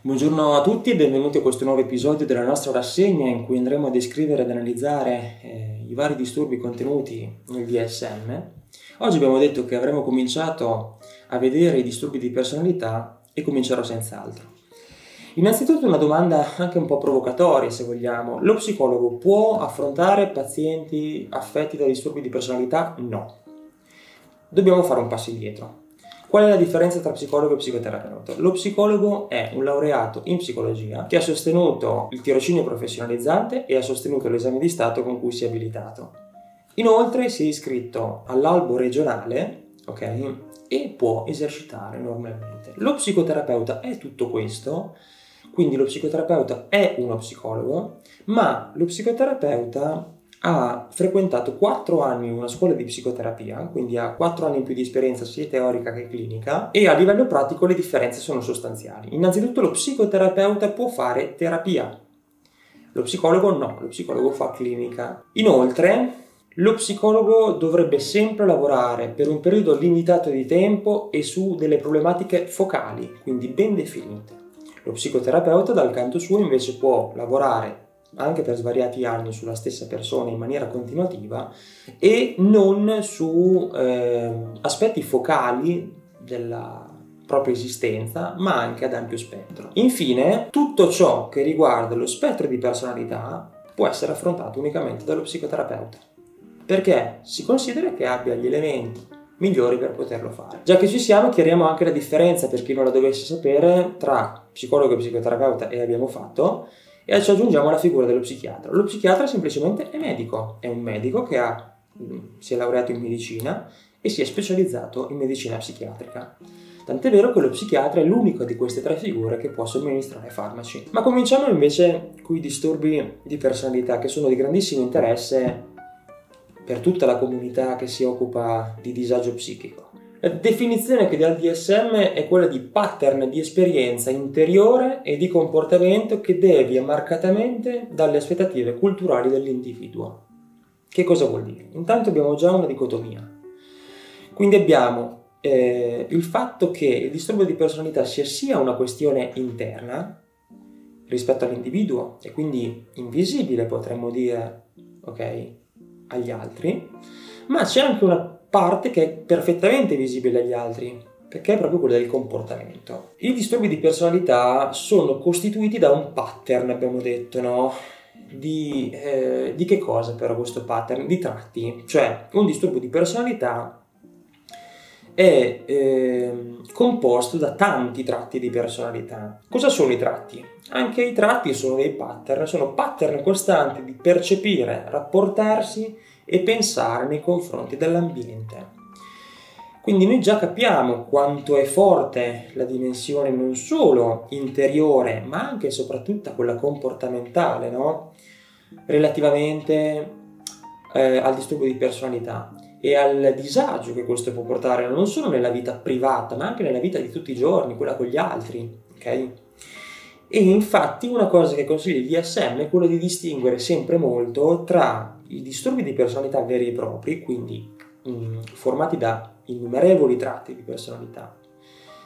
Buongiorno a tutti e benvenuti a questo nuovo episodio della nostra rassegna in cui andremo a descrivere ed analizzare eh, i vari disturbi contenuti nel DSM. Oggi abbiamo detto che avremmo cominciato a vedere i disturbi di personalità e comincerò senz'altro. Innanzitutto una domanda anche un po' provocatoria se vogliamo. Lo psicologo può affrontare pazienti affetti da disturbi di personalità? No. Dobbiamo fare un passo indietro. Qual è la differenza tra psicologo e psicoterapeuta? Lo psicologo è un laureato in psicologia che ha sostenuto il tirocinio professionalizzante e ha sostenuto l'esame di Stato con cui si è abilitato. Inoltre si è iscritto all'albo regionale, ok? E può esercitare normalmente. Lo psicoterapeuta è tutto questo, quindi lo psicoterapeuta è uno psicologo, ma lo psicoterapeuta ha frequentato 4 anni una scuola di psicoterapia, quindi ha 4 anni in più di esperienza sia teorica che clinica e a livello pratico le differenze sono sostanziali. Innanzitutto lo psicoterapeuta può fare terapia, lo psicologo no, lo psicologo fa clinica. Inoltre, lo psicologo dovrebbe sempre lavorare per un periodo limitato di tempo e su delle problematiche focali, quindi ben definite. Lo psicoterapeuta dal canto suo invece può lavorare anche per svariati anni sulla stessa persona in maniera continuativa e non su eh, aspetti focali della propria esistenza, ma anche ad ampio spettro. Infine, tutto ciò che riguarda lo spettro di personalità può essere affrontato unicamente dallo psicoterapeuta, perché si considera che abbia gli elementi migliori per poterlo fare. Già che ci siamo, chiariamo anche la differenza, per chi non la dovesse sapere, tra psicologo e psicoterapeuta, e abbiamo fatto, e ci aggiungiamo la figura dello psichiatra. Lo psichiatra semplicemente è medico, è un medico che ha, mm, si è laureato in medicina e si è specializzato in medicina psichiatrica. Tant'è vero che lo psichiatra è l'unico di queste tre figure che può somministrare farmaci. Ma cominciamo invece con i disturbi di personalità che sono di grandissimo interesse per tutta la comunità che si occupa di disagio psichico. La definizione che dà il DSM è quella di pattern di esperienza interiore e di comportamento che devia marcatamente dalle aspettative culturali dell'individuo. Che cosa vuol dire? Intanto abbiamo già una dicotomia. Quindi abbiamo eh, il fatto che il disturbo di personalità sia sia una questione interna rispetto all'individuo e quindi invisibile potremmo dire, ok, agli altri, ma c'è anche una parte che è perfettamente visibile agli altri, perché è proprio quella del comportamento. I disturbi di personalità sono costituiti da un pattern, abbiamo detto, no? Di, eh, di che cosa però questo pattern? Di tratti, cioè un disturbo di personalità è eh, composto da tanti tratti di personalità. Cosa sono i tratti? Anche i tratti sono dei pattern, sono pattern costanti di percepire, rapportarsi e pensare nei confronti dell'ambiente. Quindi noi già capiamo quanto è forte la dimensione non solo interiore, ma anche e soprattutto quella comportamentale, no? relativamente eh, al disturbo di personalità e al disagio che questo può portare non solo nella vita privata, ma anche nella vita di tutti i giorni, quella con gli altri. ok? E infatti una cosa che consiglio il DSM è quello di distinguere sempre molto tra i disturbi di personalità veri e propri, quindi mh, mm, formati da innumerevoli tratti di personalità,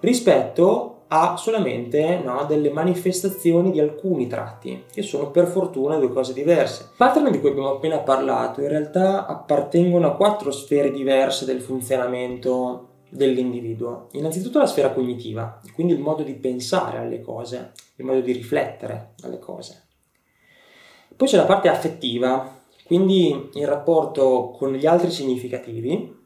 rispetto a solamente no, delle manifestazioni di alcuni tratti, che sono per fortuna due cose diverse. I pattern di cui abbiamo appena parlato in realtà appartengono a quattro sfere diverse del funzionamento dell'individuo. Innanzitutto la sfera cognitiva, quindi il modo di pensare alle cose, il modo di riflettere alle cose. Poi c'è la parte affettiva, quindi il rapporto con gli altri significativi,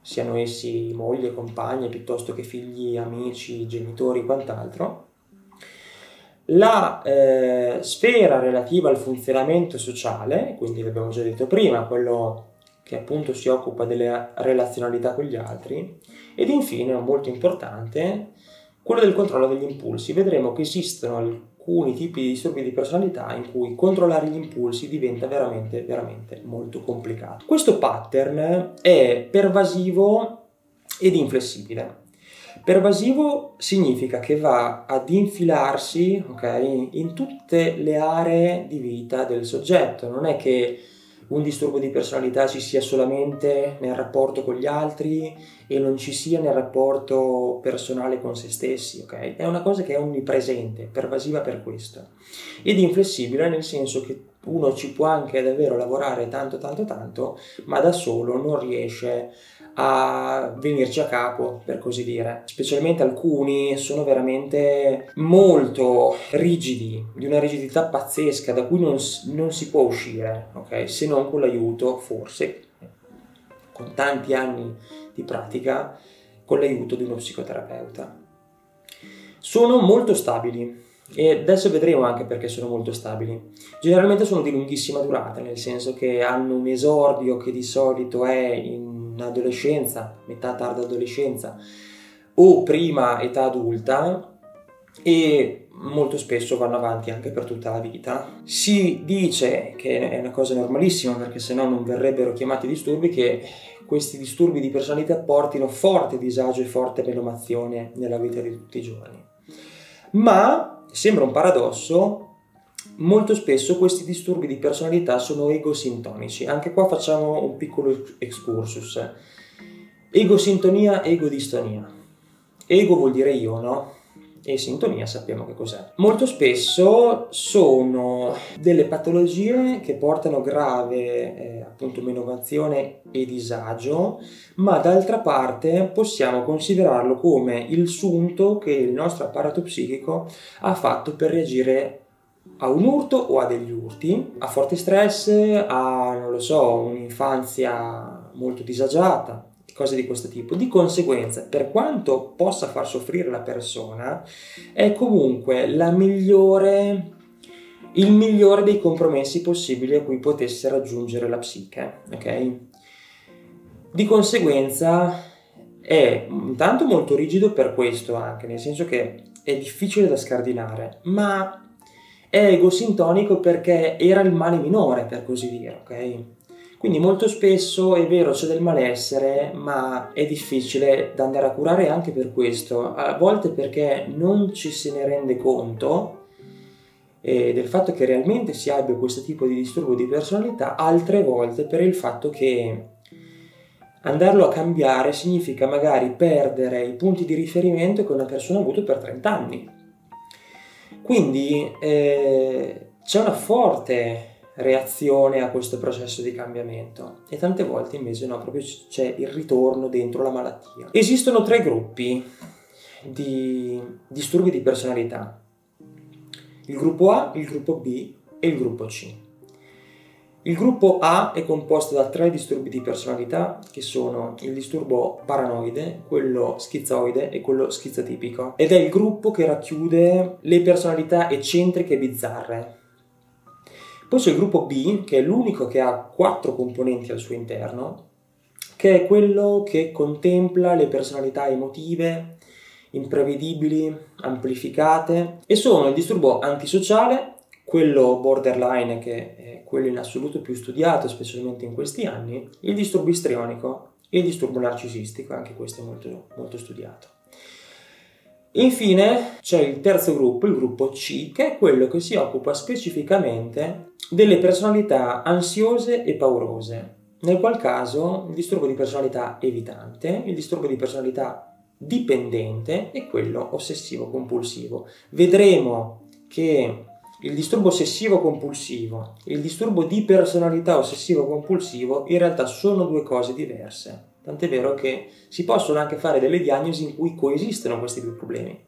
siano essi moglie, compagne, piuttosto che figli, amici, genitori, quant'altro. La eh, sfera relativa al funzionamento sociale, quindi l'abbiamo già detto prima, quello che appunto si occupa delle relazionalità con gli altri, ed infine, molto importante, quello del controllo degli impulsi. Vedremo che esistono alcuni tipi di disturbi di personalità in cui controllare gli impulsi diventa veramente, veramente molto complicato. Questo pattern è pervasivo ed inflessibile. Pervasivo significa che va ad infilarsi okay, in tutte le aree di vita del soggetto, non è che un disturbo di personalità ci sia solamente nel rapporto con gli altri e non ci sia nel rapporto personale con se stessi, ok? È una cosa che è onnipresente, pervasiva per questo. Ed inflessibile nel senso che uno ci può anche davvero lavorare tanto tanto tanto, ma da solo non riesce a venirci a capo, per così dire. Specialmente alcuni sono veramente molto rigidi, di una rigidità pazzesca da cui non, non si può uscire, ok? Se non con l'aiuto, forse, con tanti anni di pratica, con l'aiuto di uno psicoterapeuta. Sono molto stabili, e adesso vedremo anche perché sono molto stabili. Generalmente sono di lunghissima durata, nel senso che hanno un esordio che di solito è in adolescenza, metà tarda adolescenza o prima età adulta e molto spesso vanno avanti anche per tutta la vita. Si dice che è una cosa normalissima perché se no non verrebbero chiamati disturbi che questi disturbi di personalità portino forte disagio e forte menomazione nella vita di tutti i giorni. Ma Sembra un paradosso, molto spesso questi disturbi di personalità sono egosintonici. Anche qua facciamo un piccolo excursus. Egosintonia, egodistonia. Ego vuol dire io, no? e sintonia sappiamo che cos'è. Molto spesso sono delle patologie che portano grave eh, appunto menomazione e disagio, ma d'altra parte possiamo considerarlo come il sunto che il nostro apparato psichico ha fatto per reagire a un urto o a degli urti, a forte stress, a non lo so, un'infanzia molto disagiata, cose di questo tipo. Di conseguenza, per quanto possa far soffrire la persona, è comunque la migliore, il migliore dei compromessi possibili a cui potesse raggiungere la psiche. Ok? Di conseguenza è intanto molto rigido per questo anche, nel senso che è difficile da scardinare, ma è egosintonico perché era il male minore, per così dire, ok? Quindi molto spesso è vero c'è del malessere, ma è difficile da andare a curare anche per questo, a volte perché non ci se ne rende conto eh, del fatto che realmente si abbia questo tipo di disturbo di personalità, altre volte per il fatto che andarlo a cambiare significa magari perdere i punti di riferimento che una persona ha avuto per 30 anni. Quindi eh, c'è una forte reazione a questo processo di cambiamento e tante volte invece no, proprio c'è il ritorno dentro la malattia. Esistono tre gruppi di disturbi di personalità, il gruppo A, il gruppo B e il gruppo C. Il gruppo A è composto da tre disturbi di personalità che sono il disturbo paranoide, quello schizoide e quello schizotipico ed è il gruppo che racchiude le personalità eccentriche e bizzarre, poi c'è il gruppo B, che è l'unico che ha quattro componenti al suo interno, che è quello che contempla le personalità emotive, imprevedibili, amplificate, e sono il disturbo antisociale, quello borderline, che è quello in assoluto più studiato, specialmente in questi anni, il disturbo istrionico e il disturbo narcisistico, anche questo è molto, molto studiato. Infine c'è il terzo gruppo, il gruppo C, che è quello che si occupa specificamente delle personalità ansiose e paurose, nel qual caso il disturbo di personalità evitante, il disturbo di personalità dipendente e quello ossessivo-compulsivo. Vedremo che il disturbo ossessivo-compulsivo e il disturbo di personalità ossessivo-compulsivo in realtà sono due cose diverse. Tant'è vero che si possono anche fare delle diagnosi in cui coesistono questi due problemi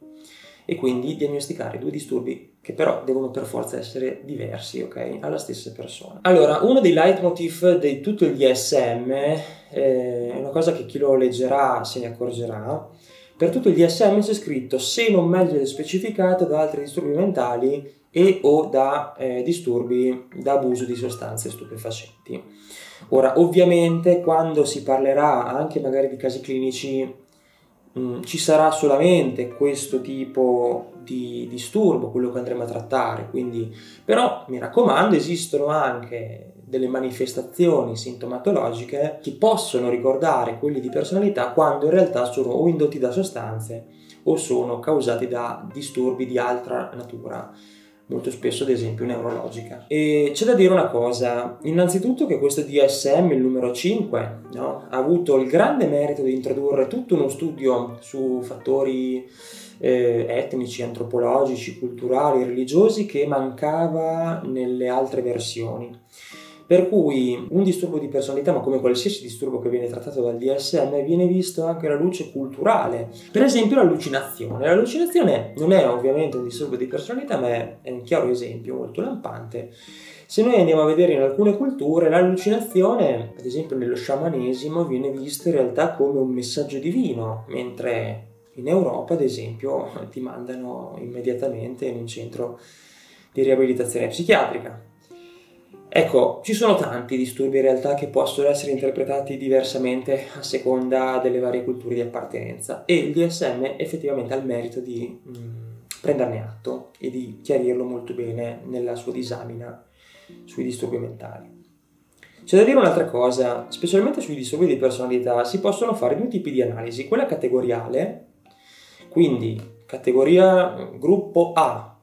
e quindi diagnosticare due disturbi che però devono per forza essere diversi, ok? Alla stessa persona. Allora, uno dei leitmotiv di tutto il DSM eh, è una cosa che chi lo leggerà se ne accorgerà. Per tutto il DSM c'è scritto se non meglio specificato da altri disturbi mentali e o da eh, disturbi da abuso di sostanze stupefacenti. Ora, ovviamente, quando si parlerà anche magari di casi clinici Mm, ci sarà solamente questo tipo di disturbo, quello che andremo a trattare, quindi, però mi raccomando esistono anche delle manifestazioni sintomatologiche che possono ricordare quelli di personalità quando in realtà sono o indotti da sostanze o sono causati da disturbi di altra natura molto spesso ad esempio neurologica. E c'è da dire una cosa, innanzitutto che questo DSM, il numero 5, no, ha avuto il grande merito di introdurre tutto uno studio su fattori eh, etnici, antropologici, culturali, religiosi che mancava nelle altre versioni. Per cui un disturbo di personalità, ma come qualsiasi disturbo che viene trattato dal DSM, viene visto anche alla luce culturale. Per esempio l'allucinazione. L'allucinazione non è ovviamente un disturbo di personalità, ma è un chiaro esempio molto lampante. Se noi andiamo a vedere in alcune culture, l'allucinazione, ad esempio nello sciamanesimo, viene vista in realtà come un messaggio divino, mentre in Europa, ad esempio, ti mandano immediatamente in un centro di riabilitazione psichiatrica. Ecco, ci sono tanti disturbi in realtà che possono essere interpretati diversamente a seconda delle varie culture di appartenenza e il DSM effettivamente ha il merito di mh, mm, prenderne atto e di chiarirlo molto bene nella sua disamina sui disturbi mentali. C'è da dire un'altra cosa, specialmente sui disturbi di personalità si possono fare due tipi di analisi, quella categoriale, quindi categoria gruppo A,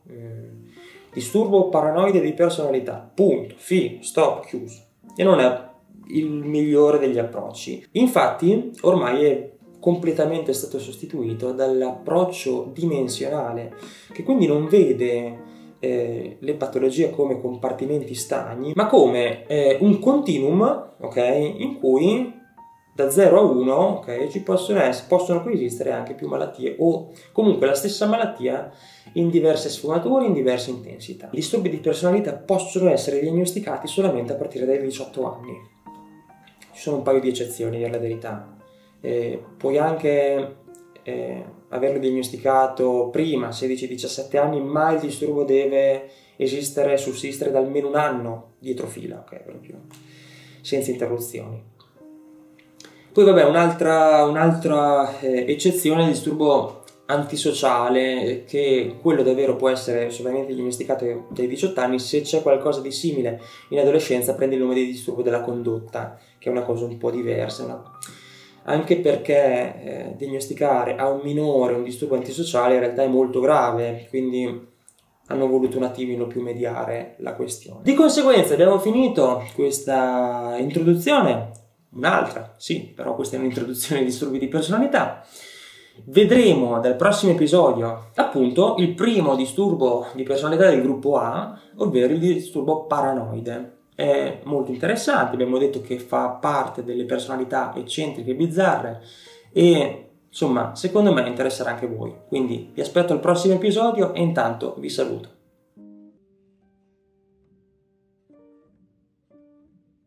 disturbo paranoide di personalità, punto, fine, stop, chiuso. E non è il migliore degli approcci. Infatti, ormai è completamente stato sostituito dall'approccio dimensionale, che quindi non vede eh, le patologie come compartimenti stagni, ma come eh, un continuum, ok, in cui da 0 a 1 ok, ci possono, essere, possono coesistere anche più malattie o comunque la stessa malattia in diverse sfumature, in diverse intensità. I disturbi di personalità possono essere diagnosticati solamente a partire dai 18 anni. Ci sono un paio di eccezioni, per la verità. Eh, puoi anche eh, averlo diagnosticato prima, 16-17 anni, ma il disturbo deve esistere, sussistere da almeno un anno dietro fila, ok, proprio senza interruzioni. Poi vabbè, un'altra, un'altra eh, eccezione è il disturbo antisociale, che quello davvero può essere solamente diagnosticato dai 18 anni, se c'è qualcosa di simile in adolescenza prende il nome di disturbo della condotta, che è una cosa un po' diversa. Una... Anche perché eh, diagnosticare a un minore un disturbo antisociale in realtà è molto grave, quindi hanno voluto un attimino più mediare la questione. Di conseguenza abbiamo finito questa introduzione un'altra, sì, però questa è un'introduzione ai disturbi di personalità. Vedremo dal prossimo episodio appunto il primo disturbo di personalità del gruppo A, ovvero il disturbo paranoide. È molto interessante, abbiamo detto che fa parte delle personalità eccentriche e bizzarre e insomma secondo me interesserà anche voi. Quindi vi aspetto al prossimo episodio e intanto vi saluto.